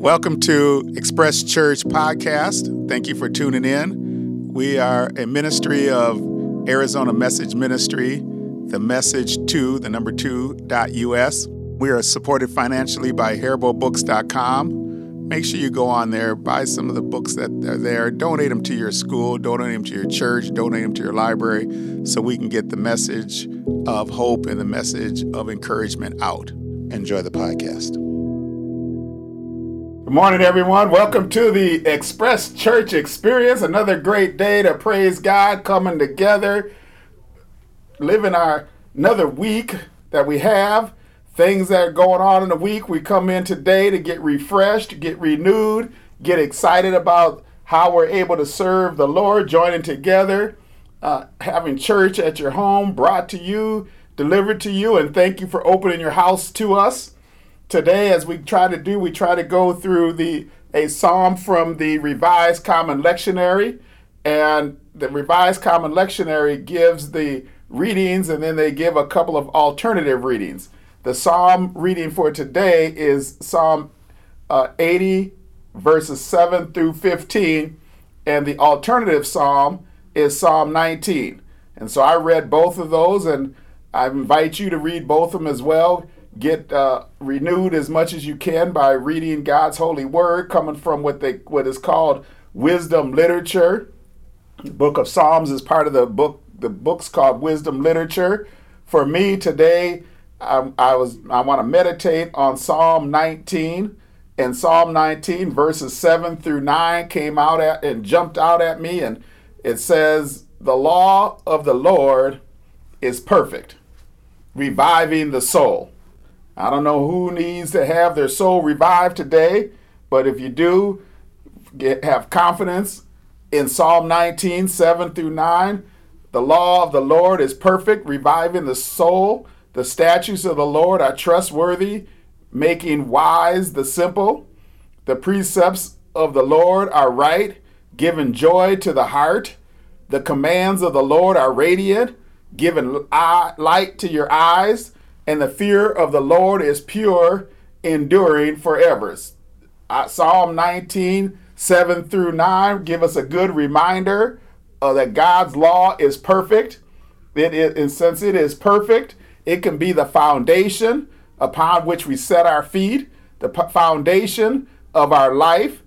Welcome to Express Church Podcast. Thank you for tuning in. We are a ministry of Arizona Message Ministry, the message to the number two dot US. We are supported financially by HariboBooks.com. Make sure you go on there, buy some of the books that are there, donate them to your school, donate them to your church, donate them to your library, so we can get the message of hope and the message of encouragement out. Enjoy the podcast. Good morning, everyone. Welcome to the Express Church Experience. Another great day to praise God, coming together, living our another week that we have. Things that are going on in the week, we come in today to get refreshed, get renewed, get excited about how we're able to serve the Lord, joining together, uh, having church at your home brought to you, delivered to you, and thank you for opening your house to us today as we try to do we try to go through the a psalm from the revised common lectionary. And the revised common lectionary gives the readings and then they give a couple of alternative readings. The psalm reading for today is psalm uh, 80 verses 7 through 15 and the alternative psalm is psalm 19 and so i read both of those and i invite you to read both of them as well get uh, renewed as much as you can by reading God's holy word, coming from what they what is called wisdom literature. The book of Psalms is part of the book. The book's called Wisdom Literature. For me today, I, I was I want to meditate on Psalm 19. And Psalm 19 verses 7 through 9 came out at and jumped out at me, and it says, "The law of the Lord is perfect, reviving the soul." I don't know who needs to have their soul revived today, but if you do, get, have confidence in Psalm 19, 7 through 9. The law of the Lord is perfect, reviving the soul. The statutes of the Lord are trustworthy, making wise the simple. The precepts of the Lord are right, giving joy to the heart. The commands of the Lord are radiant, giving light to your eyes and the fear of the Lord is pure, enduring forever. Psalm 19, 7 through 9 give us a good reminder uh, that God's law is perfect. It is, and since it is perfect, it can be the foundation upon which we set our feet, the p- foundation of our life.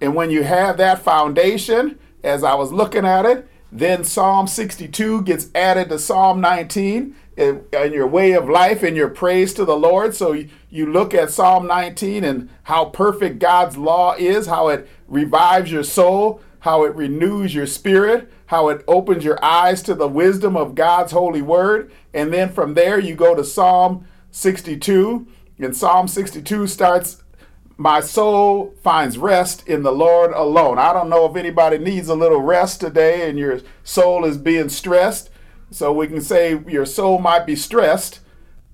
And when you have that foundation, as I was looking at it, then Psalm 62 gets added to Psalm 19 in, your way of life and your praise to the Lord. So you, you look at Psalm 19 and how perfect God's law is, how it revives your soul, how it renews your spirit, how it opens your eyes to the wisdom of God's holy word. And then from there, you go to Psalm 62. And Psalm 62 starts my soul finds rest in the Lord alone. I don't know if anybody needs a little rest today and your soul is being stressed. So we can say your soul might be stressed,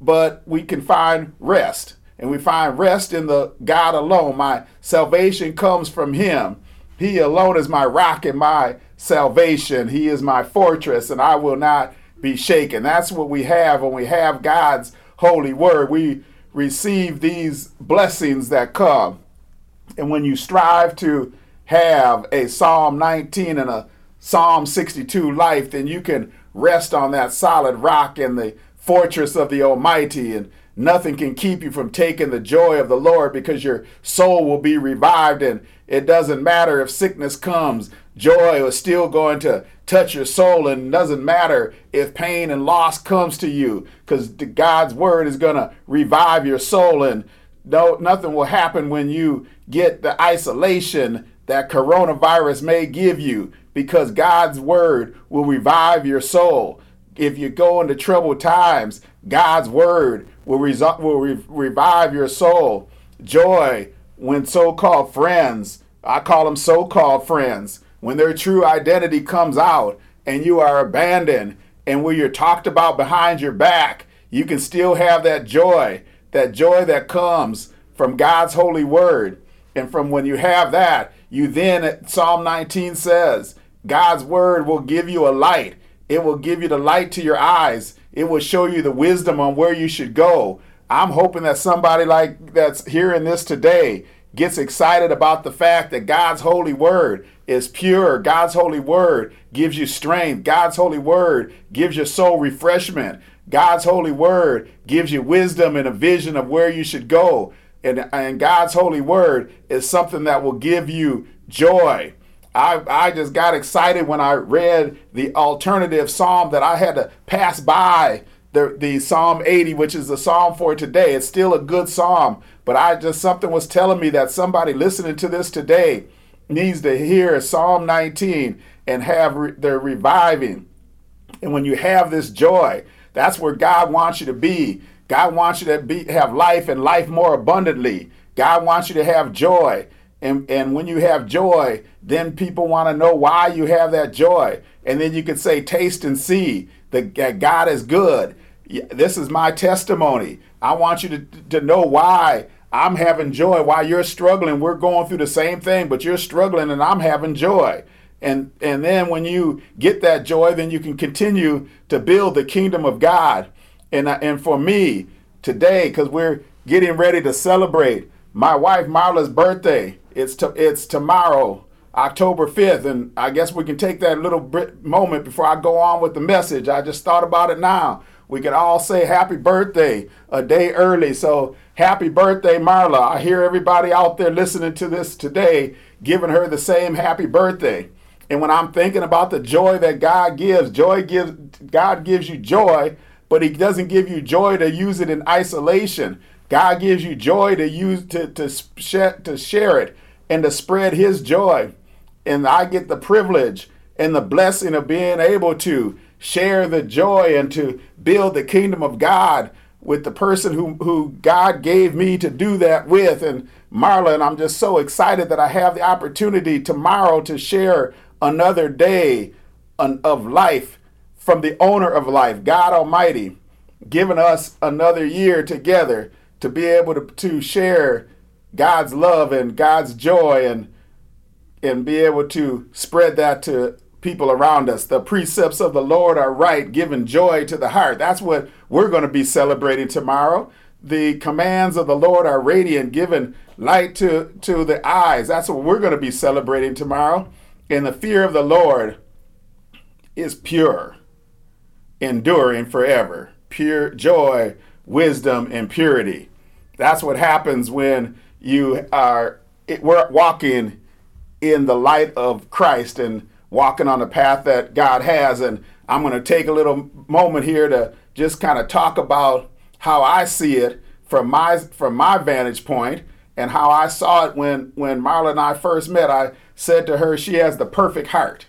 but we can find rest. And we find rest in the God alone. My salvation comes from Him. He alone is my rock and my salvation. He is my fortress, and I will not be shaken. That's what we have when we have God's holy word. We receive these blessings that come. And when you strive to have a Psalm 19 and a Psalm 62 life, then you can rest on that solid rock in the fortress of the Almighty, and nothing can keep you from taking the joy of the Lord because your soul will be revived. And it doesn't matter if sickness comes, joy is still going to touch your soul. And it doesn't matter if pain and loss comes to you because God's word is going to revive your soul. And no, nothing will happen when you get the isolation that coronavirus may give you because God's word will revive your soul. If you go into troubled times, God's word will, resu- will re- revive your soul. Joy when so called friends, I call them so called friends, when their true identity comes out and you are abandoned and when you're talked about behind your back, you can still have that joy, that joy that comes from God's holy word. And from when you have that, you then, uh, Psalm 19 says, God's word will give you a light. It will give you the light to your eyes. It will show you the wisdom on where you should go. I'm hoping that somebody like that's hearing this today gets excited about the fact that God's holy word is pure. God's holy word gives you strength. God's holy word gives your soul refreshment. God's holy word gives you wisdom and a vision of where you should go. And, and God's holy word is something that will give you joy. I, I just got excited when I read the alternative psalm that I had to pass by the, the Psalm 80, which is the psalm for today. It's still a good psalm, but I just something was telling me that somebody listening to this today needs to hear Psalm 19 and have re, the reviving. And when you have this joy, that's where God wants you to be. God wants you to be have life and life more abundantly. God wants you to have joy. And, and when you have joy, then people want to know why you have that joy. And then you can say, taste and see that God is good. This is my testimony. I want you to, to know why I'm having joy. While you're struggling, we're going through the same thing, but you're struggling and I'm having joy. And, and then when you get that joy, then you can continue to build the kingdom of God. And, and for me today, because we're getting ready to celebrate my wife Marla's birthday, it's to, it's tomorrow, October 5th, and I guess we can take that little moment before I go on with the message. I just thought about it now. We could all say happy birthday a day early. So happy birthday, Marla. I hear everybody out there listening to this today giving her the same happy birthday. And when I'm thinking about the joy that God gives, joy gives God gives you joy, but he doesn't give you joy to use it in isolation. God gives you joy to use to to share, to share it and to spread his joy. And I get the privilege and the blessing of being able to share the joy and to build the kingdom of God with the person who, who God gave me to do that with. And Marla, and I'm just so excited that I have the opportunity tomorrow to share another day of life from the owner of life, God Almighty, giving us another year together to be able to, to share God's love and God's joy and and be able to spread that to people around us. The precepts of the Lord are right, giving joy to the heart. That's what we're going to be celebrating tomorrow. The commands of the Lord are radiant, giving light to, to the eyes. That's what we're going to be celebrating tomorrow. And the fear of the Lord is pure, enduring forever. Pure joy, wisdom, and purity. That's what happens when you are we're walking in the light of Christ and walking on the path that God has. And I'm going to take a little moment here to just kind of talk about how I see it from my from my vantage point and how I saw it when when Marla and I first met. I said to her, she has the perfect heart.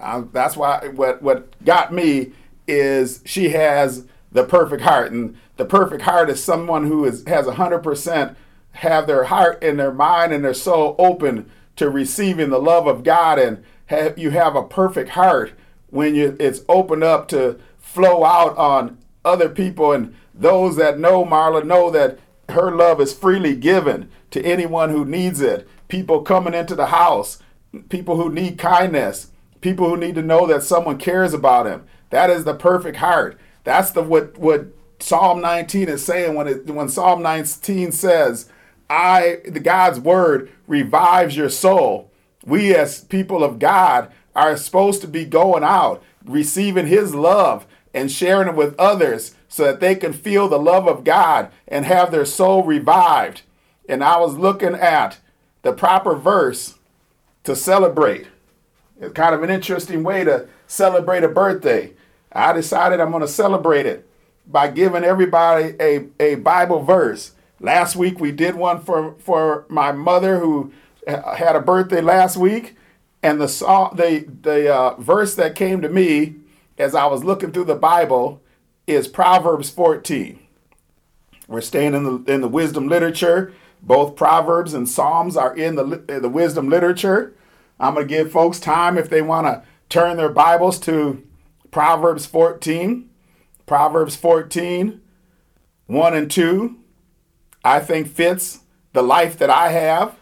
Uh, that's why what what got me is she has the perfect heart, and the perfect heart is someone who is has hundred percent have their heart and their mind and their soul open to receiving the love of God and have, you have a perfect heart when you it's opened up to flow out on other people and those that know Marla know that her love is freely given to anyone who needs it. People coming into the house, people who need kindness, people who need to know that someone cares about them. That is the perfect heart. That's the what what Psalm 19 is saying when it when Psalm 19 says, I the God's word revives your soul. We as people of God are supposed to be going out, receiving his love and sharing it with others so that they can feel the love of God and have their soul revived. And I was looking at the proper verse to celebrate. It's kind of an interesting way to celebrate a birthday. I decided I'm going to celebrate it by giving everybody a, a Bible verse. Last week we did one for, for my mother who had a birthday last week, and the the the uh, verse that came to me as I was looking through the Bible is Proverbs 14. We're staying in the in the wisdom literature. Both Proverbs and Psalms are in the in the wisdom literature. I'm going to give folks time if they want to turn their Bibles to Proverbs 14. Proverbs 14, 1 and 2, I think fits the life that I have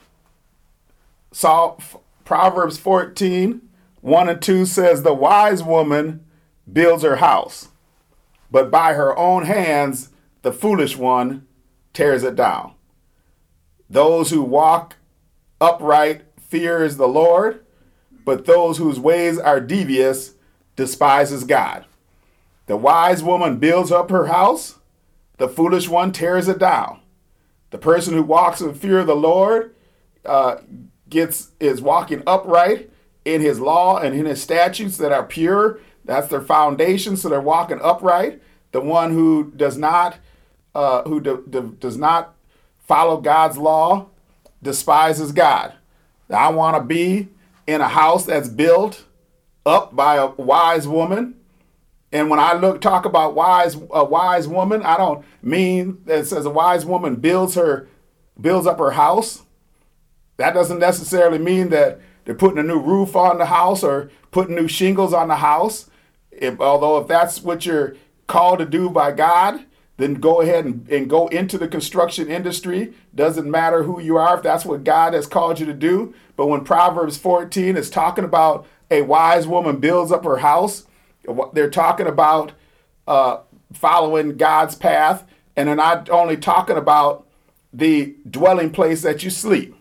Saw Proverbs 14, 1 and 2 says, The wise woman builds her house, but by her own hands the foolish one tears it down. Those who walk upright fears the Lord, but those whose ways are devious despises God. The wise woman builds up her house, the foolish one tears it down. The person who walks in fear of the Lord uh, gets is walking upright in His law and in His statutes that are pure. That's their foundation, so they're walking upright. The one who does not uh, who do, do, does not follow God's law despises God. I want to be in a house that's built up by a wise woman. And when I look talk about wise a wise woman, I don't mean that says a wise woman builds her builds up her house. That doesn't necessarily mean that they're putting a new roof on the house or putting new shingles on the house. If, although if that's what you're called to do by God, then go ahead and, and go into the construction industry. Doesn't matter who you are, if that's what God has called you to do. But when Proverbs 14 is talking about a wise woman builds up her house, they're talking about uh, following God's path. And they're not only talking about the dwelling place that you sleep.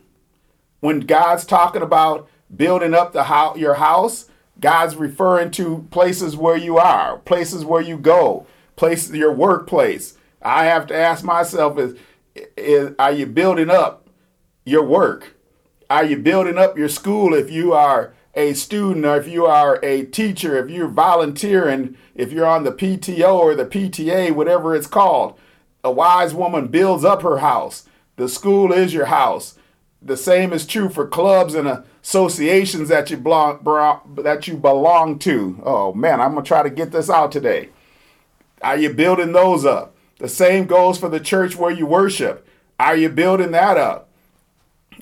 When God's talking about building up the your house, God's referring to places where you are, places where you go, places your workplace. I have to ask myself is, is are you building up your work? Are you building up your school if you are a student or if you are a teacher, if you're volunteering, if you're on the PTO or the PTA, whatever it's called? A wise woman builds up her house. The school is your house. The same is true for clubs and associations that you belong that you belong to. Oh man, I'm gonna try to get this out today. Are you building those up? The same goes for the church where you worship. Are you building that up?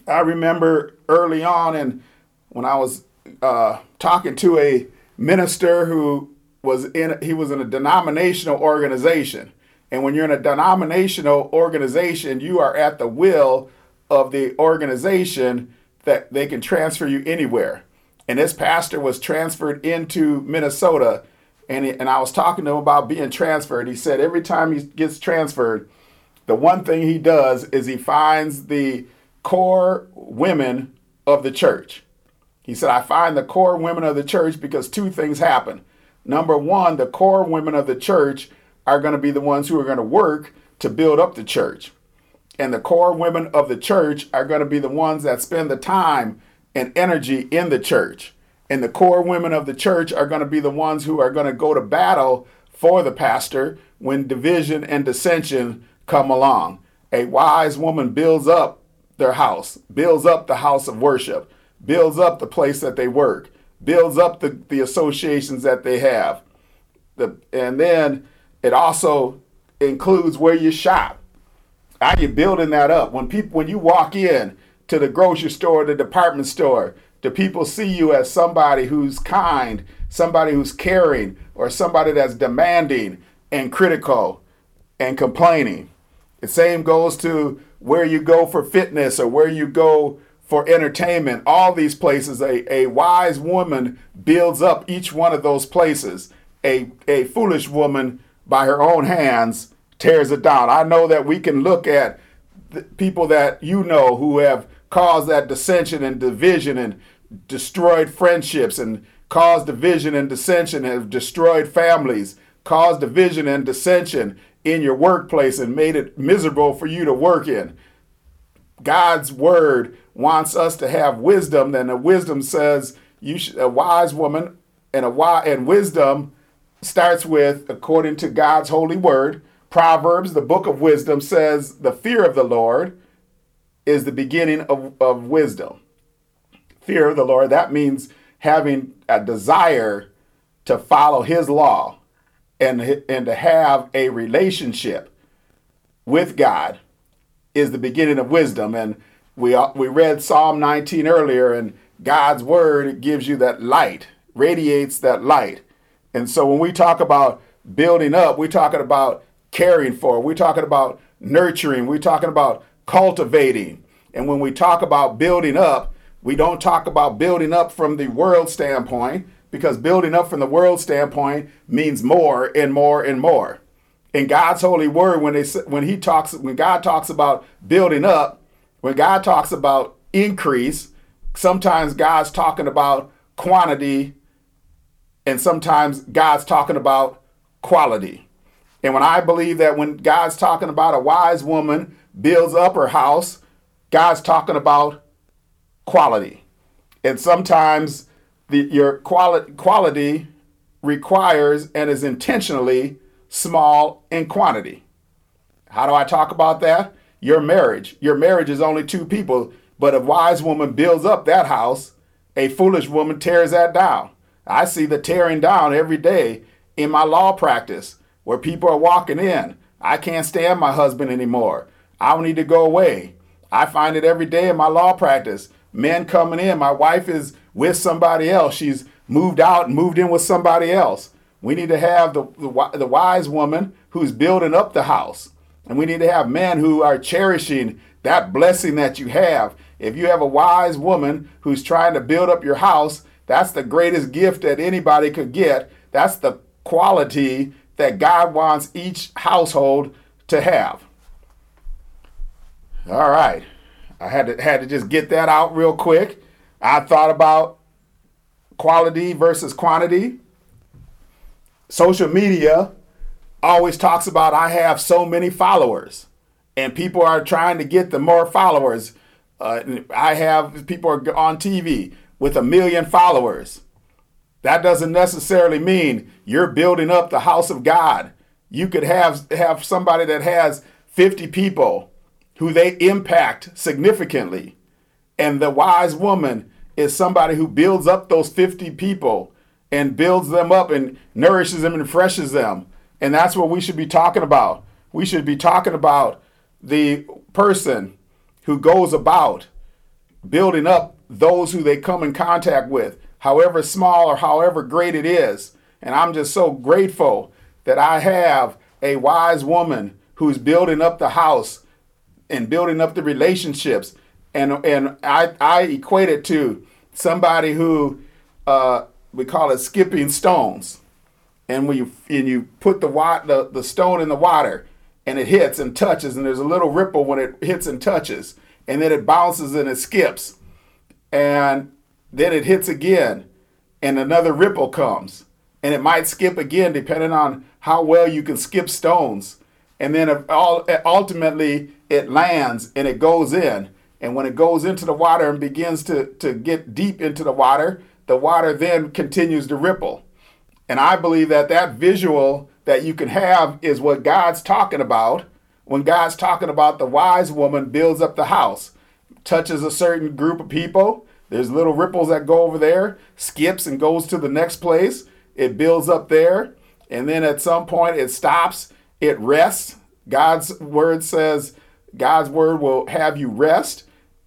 I remember early on, and when I was uh, talking to a minister who was in, he was in a denominational organization, and when you're in a denominational organization, you are at the will of the organization that they can transfer you anywhere. And this pastor was transferred into Minnesota and he, and I was talking to him about being transferred. He said every time he gets transferred, the one thing he does is he finds the core women of the church. He said, I find the core women of the church because two things happen. Number one, the core women of the church are going to be the ones who are going to work to build up the church. And the core women of the church are going to be the ones that spend the time and energy in the church. And the core women of the church are going to be the ones who are going to go to battle for the pastor when division and dissension come along. A wise woman builds up their house, builds up the house of worship, builds up the place that they work, builds up the, the associations that they have. The, and then it also includes where you shop. Are you building that up? When people when you walk in to the grocery store, the department store, do people see you as somebody who's kind, somebody who's caring, or somebody that's demanding and critical and complaining? The same goes to where you go for fitness or where you go for entertainment. All these places, a, a wise woman builds up each one of those places. A, a foolish woman, by her own hands, tears it down. I know that we can look at people that you know who have caused that dissension and division and destroyed friendships and caused division and dissension, have destroyed families, caused division and dissension in your workplace and made it miserable for you to work in. God's word wants us to have wisdom, and the wisdom says you should, a wise woman and a wise and wisdom starts with according to God's holy word. Proverbs, the book of wisdom, says the fear of the Lord is the beginning of, of wisdom. Fear of the Lord, that means having a desire to follow his law and, and to have a relationship with God is the beginning of wisdom. And we, uh, we read Psalm 19 earlier, and God's word gives you that light, radiates that light. And so when we talk about building up, we're talking about caring for, we're talking about nurturing, we're talking about cultivating. And when we talk about building up, we don't talk about building up from the world standpoint because building up from the world standpoint means more and more and more. In God's holy word, when they when He talks, when God talks about building up, When God talks about increase, sometimes God's talking about quantity, and sometimes God's talking about quality. And when I believe that when God's talking about a wise woman builds up her house, God's talking about quality. And sometimes the, your quality, quality requires and is intentionally small in quantity. How do I talk about that? Your marriage. Your marriage is only two people, but a wise woman builds up that house, a foolish woman tears that down. I see the tearing down every day in my law practice where people are walking in. I can't stand my husband anymore. I need to go away. I find it every day in my law practice. Men coming in, my wife is with somebody else. She's moved out and moved in with somebody else. We need to have the, the, the wise woman who's building up the house. And we need to have men who are cherishing that blessing that you have. If you have a wise woman who's trying to build up your house, that's the greatest gift that anybody could get. That's the quality that God wants each household to have. All right. I had to had to just get that out real quick. I thought about quality versus quantity. Social media always talks about I have so many followers, and people are trying to get the more followers. Uh, I have people are on TV with a million followers. That doesn't necessarily mean you're building up the house of God. You could have have somebody that has 50 people who they impact significantly. And the wise woman is somebody who builds up those 50 people and builds them up and nourishes them and refreshes them. And that's what we should be talking about. We should be talking about the person who goes about building up those who they come in contact with, however small or however great it is. And I'm just so grateful that I have a wise woman who's building up the house and building up the relationships. And and I I equate it to somebody who uh, we call it skipping stones. And when you and you put the, the the stone in the water and it hits and touches and there's a little ripple when it hits and touches and then it bounces and it skips and then it hits again and another ripple comes and it might skip again depending on how well you can skip stones and then all ultimately it lands and it goes in. And when it goes into the water and begins to, to get deep into the water, the water then continues to ripple. And I believe that that visual that you can have is what God's talking about when God's talking about the wise woman builds up the house, touches a certain group of people. There's little ripples that go over there, skips and goes to the next place. It builds up there. And then at some point it stops it rests. God's word says God's word will have you rest.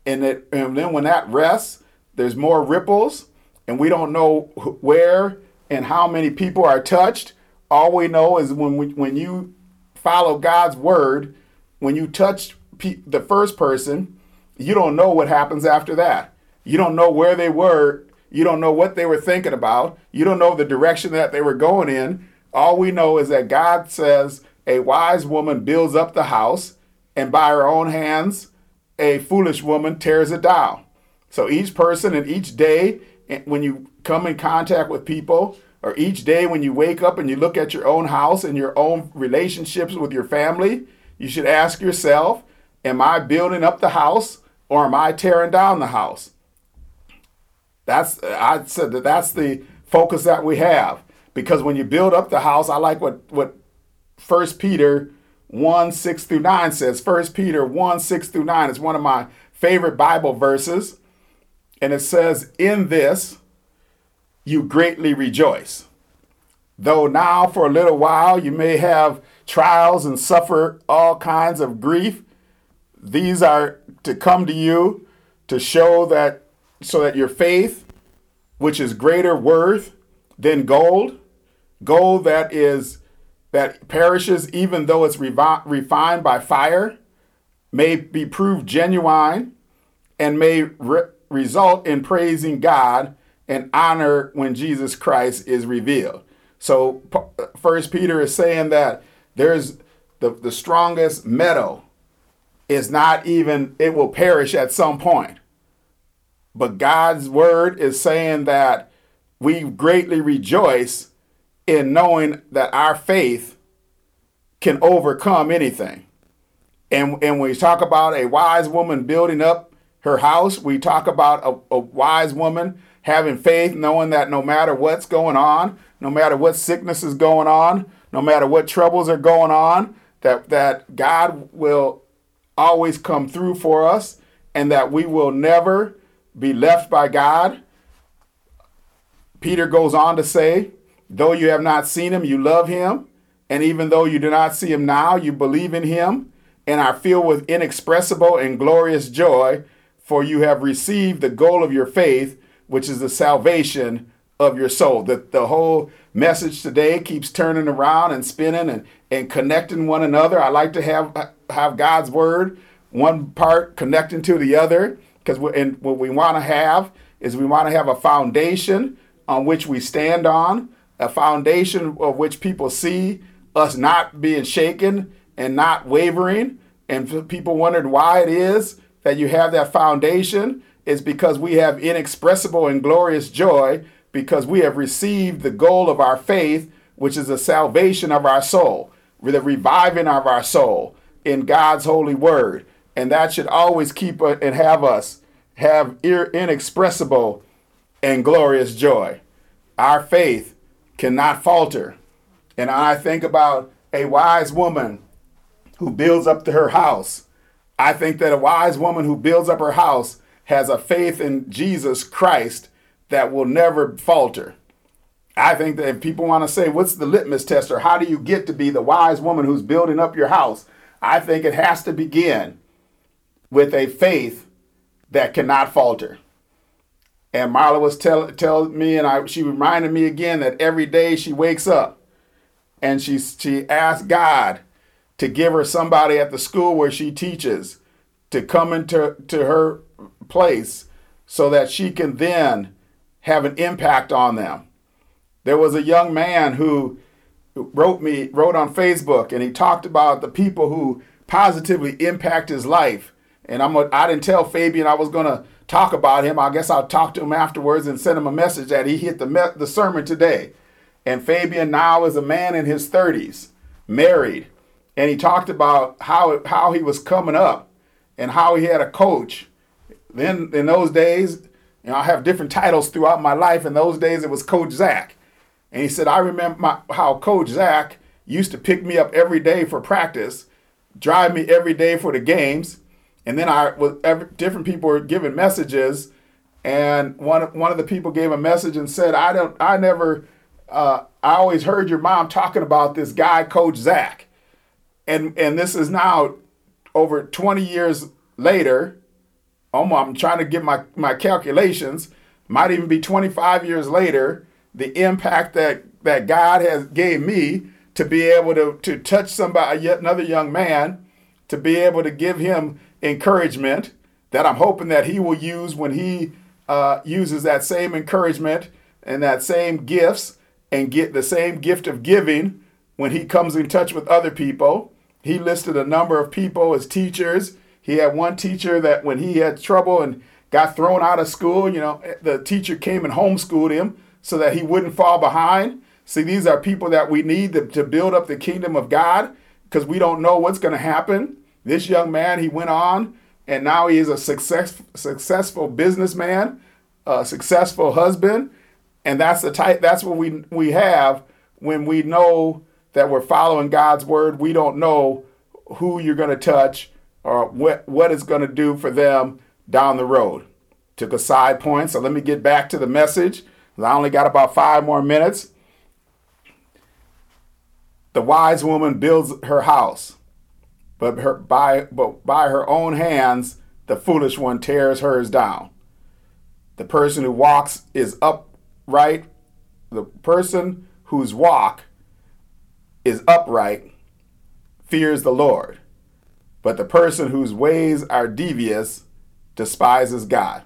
And, it, and then when that rests, there's more ripples, and we don't know where and how many people are touched. All we know is when we, when you follow God's word, when you touch pe- the first person, you don't know what happens after that. You don't know where they were. You don't know what they were thinking about. You don't know the direction that they were going in. All we know is that God says a wise woman builds up the house, and by her own hands, a foolish woman tears it down. So each person and each day, when you come in contact with people, or each day when you wake up and you look at your own house and your own relationships with your family, you should ask yourself, Am I building up the house or am I tearing down the house? That's I said that that's the focus that we have. Because when you build up the house, I like what, what 1 Peter 1 6 through 9 says. 1 Peter 1 6 through 9 is one of my favorite Bible verses. And it says, In this you greatly rejoice. Though now for a little while you may have trials and suffer all kinds of grief, these are to come to you to show that so that your faith, which is greater worth than gold, gold that is that perishes even though it's revi- refined by fire, may be proved genuine, and may re- result in praising God and honor when Jesus Christ is revealed. So, First Peter is saying that there's the, the strongest metal is not even, it will perish at some point. But God's word is saying that we greatly rejoice in knowing that our faith can overcome anything. And, and when we talk about a wise woman building up her house, we talk about a, a wise woman having faith, knowing that no matter what's going on, no matter what sickness is going on, no matter what troubles are going on, that, that God will always come through for us and that we will never be left by God. Peter goes on to say, though you have not seen him, you love him. And even though you do not see him now, you believe in him and are filled with inexpressible and glorious joy, for you have received the goal of your faith, which is the salvation of your soul. That the whole message today keeps turning around and spinning and, and connecting one another. I like to have have God's word, one part connecting to the other, because and what we want to have is we want to have a foundation on which we stand on, a foundation of which people see us not being shaken and not wavering. And people wondered why it is that you have that foundation is because we have inexpressible and glorious joy because we have received the goal of our faith, which is the salvation of our soul, the reviving of our soul in God's holy word. And that should always keep and have us have inexpressible and glorious joy. Our faith cannot falter. And I think about a wise woman who builds up to her house. I think that a wise woman who builds up her house has a faith in Jesus Christ that will never falter. I think that if people want to say, what's the litmus test or how do you get to be the wise woman who's building up your house? I think it has to begin with a faith that cannot falter. And Marla was telling tell me, and I, she reminded me again that every day she wakes up and she, she asks God to give her somebody at the school where she teaches to come into to her place so that she can then have an impact on them. There was a young man who wrote me wrote on Facebook and he talked about the people who positively impact his life. And I'm a, I didn't tell Fabian I was going to talk about him. I guess I'll talk to him afterwards and send him a message that he hit the me- the sermon today. And Fabian now is a man in his 30s, married, and he talked about how how he was coming up and how he had a coach. Then in those days, you know, I have different titles throughout my life. In those days, it was Coach Zach. And he said, I remember my, how Coach Zach used to pick me up every day for practice, drive me every day for the games. And then I was every, different people were giving messages, and one one of the people gave a message and said, "I don't, I never, uh, I always heard your mom talking about this guy, Coach Zach, and and this is now over 20 years later. Almost, I'm trying to get my my calculations. Might even be 25 years later the impact that that God has gave me to be able to to touch somebody yet another young man to be able to give him encouragement that I'm hoping that he will use when he uh, uses that same encouragement and that same gifts and get the same gift of giving when he comes in touch with other people. He listed a number of people as teachers. He had one teacher that when he had trouble and got thrown out of school, you know, the teacher came and homeschooled him so that he wouldn't fall behind. See, these are people that we need to, to build up the kingdom of God because we don't know what's going to happen. This young man, he went on and now he is a success, successful businessman, a successful husband. And that's the type, that's what we, we have when we know that we're following God's word. We don't know who you're going to touch or what, what it's going to do for them down the road. Took a side point. So let me get back to the message. I only got about five more minutes. The wise woman builds her house, but her, by, but by her own hands, the foolish one tears hers down. The person who walks is upright. The person whose walk is upright fears the Lord, but the person whose ways are devious despises God.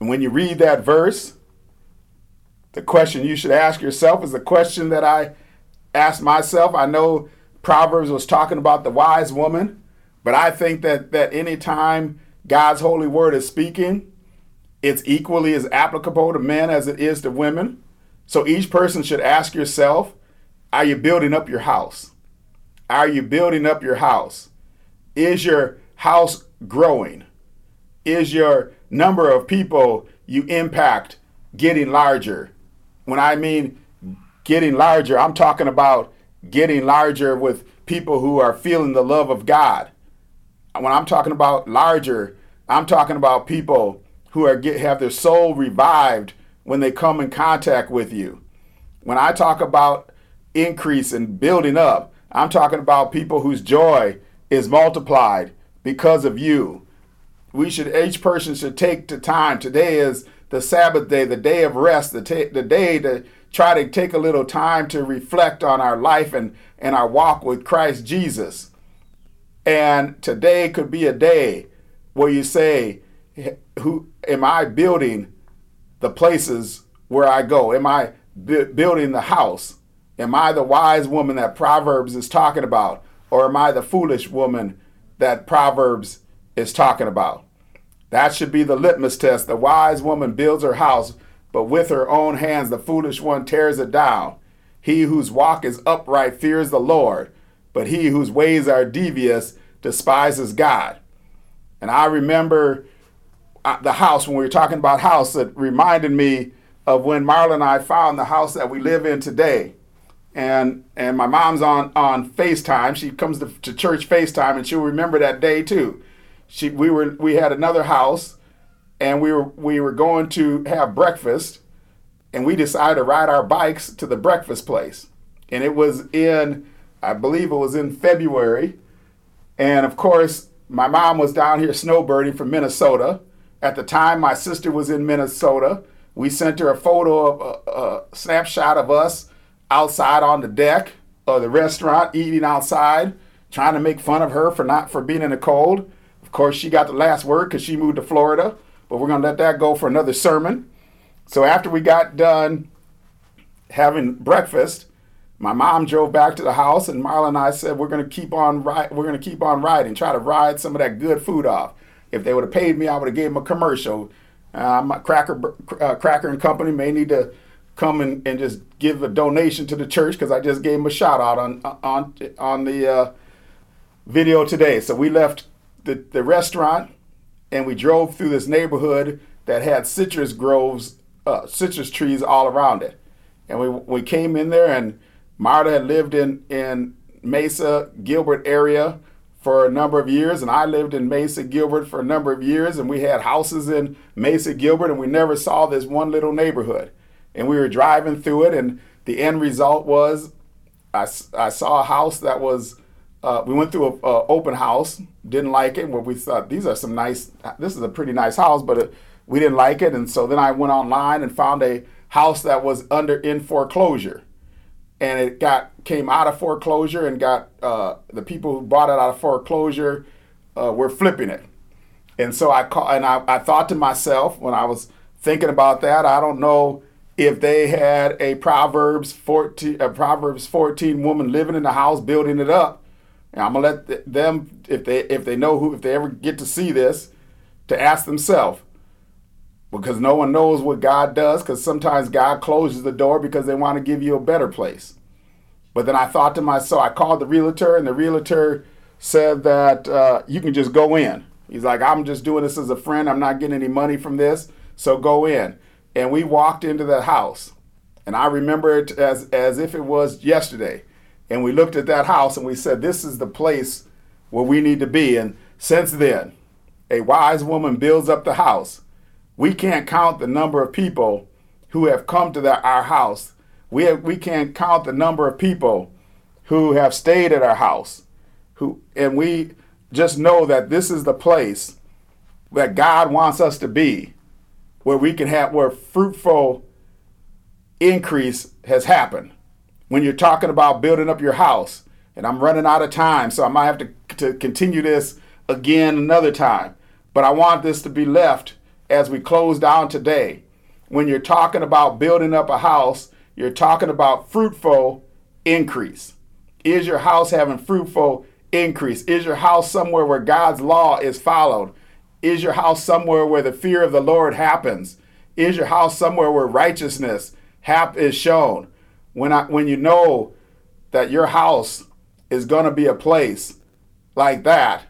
And when you read that verse, the question you should ask yourself is the question that I asked myself. I know Proverbs was talking about the wise woman, But I think that that anytime God's holy word is speaking, it's equally as applicable to men as it is to women. So each person should ask yourself, are you building up your house? Are you building up your house? Is your house growing? Is your number of people you impact getting larger? When I mean getting larger, I'm talking about getting larger with people who are feeling the love of God. When I'm talking about larger, I'm talking about people who are get, have their soul revived when they come in contact with you. When I talk about increase and building up, I'm talking about people whose joy is multiplied because of you. We should each person should take the time. Today is the Sabbath day, the day of rest, the, ta- the day to try to take a little time to reflect on our life and, and our walk with Christ Jesus. And today could be a day where you say, who am I building the places where I go? Am I bu- building the house? Am I the wise woman that Proverbs is talking about? Or am I the foolish woman that Proverbs is talking about? That should be the litmus test. The wise woman builds her house, but with her own hands the foolish one tears it down. He whose walk is upright fears the Lord, but he whose ways are devious despises God. And I remember uh, the house when we were talking about house it reminded me of when Marla and I found the house that we live in today. And and my mom's on on FaceTime. She comes to, to church FaceTime and she'll remember that day too. She we were we had another house and we were we were going to have breakfast and we decided to ride our bikes to the breakfast place. And it was in I believe it was in February. And of course, my mom was down here snowbirding from Minnesota at the time, my sister was in Minnesota. We sent her a photo of a, a snapshot of us outside on the deck of the restaurant, eating outside, trying to make fun of her for not for being in the cold. Of course, she got the last word because she moved to Florida, but we're gonna let that go for another sermon. So after we got done having breakfast, my mom drove back to the house, and Marla and I said we're gonna keep on ride. We're gonna keep on riding, try to ride some of that good food off. If they would have paid me, I would have gave them a commercial. Uh, Cracker uh, Cracker and Company may need to come and, and just give a donation to the church because I just gave them a shout out on on on the uh, video today. So we left the, the restaurant and we drove through this neighborhood that had citrus groves, uh, citrus trees all around it. And we we came in there and Marla had lived in in Mesa Gilbert area for a number of years, and I lived in Mesa Gilbert for a number of years, and we had houses in Mesa Gilbert, and we never saw this one little neighborhood. And we were driving through it, and the end result was I, I saw a house that was, uh, we went through an open house, didn't like it, where we thought these are some nice, this is a pretty nice house, but it, we didn't like it. And so then I went online and found a house that was under in foreclosure and it got came out of foreclosure and got uh, the people who bought it out of foreclosure uh, were flipping it. And so I call, and I, I thought to myself when I was thinking about that, I don't know if they had a Proverbs 14, a Proverbs 14 woman living in the house building it up. And I'm gonna let them, if they if they know who, if they ever get to see this, to ask themselves, because no one knows what God does because sometimes God closes the door because they want to give you a better place. But then I thought to myself, I called the realtor, and the realtor said that uh, you can just go in. He's like, I'm just doing this as a friend. I'm not getting any money from this, so go in. And we walked into that house, and I remember it as as if it was yesterday. And we looked at that house, and we said, this is the place where we need to be. And since then, a wise woman builds up the house we can't count the number of people who have come to our house. We, have, we can't count the number of people who have stayed at our house. Who, and we just know that this is the place that God wants us to be, where we can have, where fruitful increase has happened. When you're talking about building up your house, and I'm running out of time, so I might have to, to continue this again another time. But I want this to be left as we close down today. When you're talking about building up a house, you're talking about fruitful increase. Is your house having fruitful increase? Is your house somewhere where God's law is followed? Is your house somewhere where the fear of the Lord happens? Is your house somewhere where righteousness hap- is shown? When I, when you know that your house is going to be a place like that,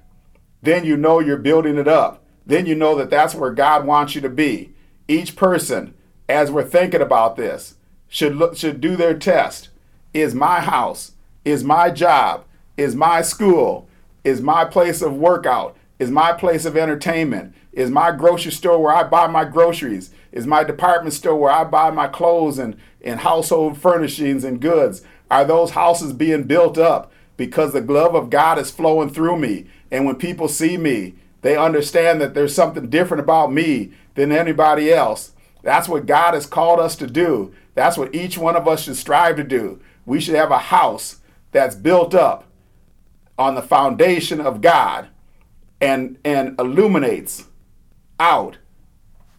then you know you're building it up. Then you know that that's where God wants you to be. Each person, as we're thinking about this, should look, should do their test. Is my house, is my job, is my school, is my place of workout, is my place of entertainment, is my grocery store where I buy my groceries, is my department store where I buy my clothes and, and household furnishings and goods. Are those houses being built up because the glove of God is flowing through me? And when people see me, they understand that there's something different about me than anybody else. That's what God has called us to do. That's what each one of us should strive to do. We should have a house that's built up on the foundation of God and, and illuminates out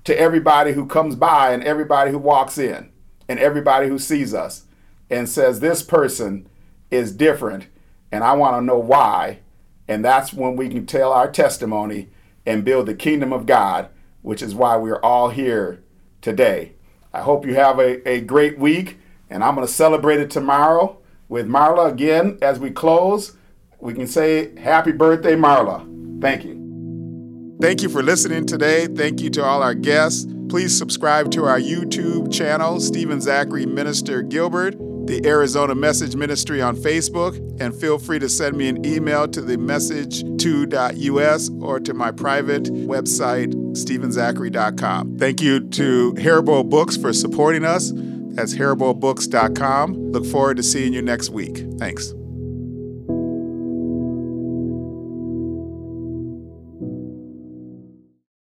to everybody who comes by and everybody who walks in and everybody who sees us and says, This person is different and I want to know why and that's when we can tell our testimony and build the kingdom of God, which is why we're all here today. I hope you have a, a great week, and I'm going to celebrate it tomorrow with Marla again as we close. We can say happy birthday, Marla. Thank you. Thank you for listening today. Thank you to all our guests. Please subscribe to our YouTube channel, Stephen Zachary Minister Gilbert the Arizona Message Ministry on Facebook, and feel free to send me an email to the message2.us or to my private website, stephenzachary.com. Thank you to Haribo Books for supporting us. That's haribobooks.com. Look forward to seeing you next week. Thanks.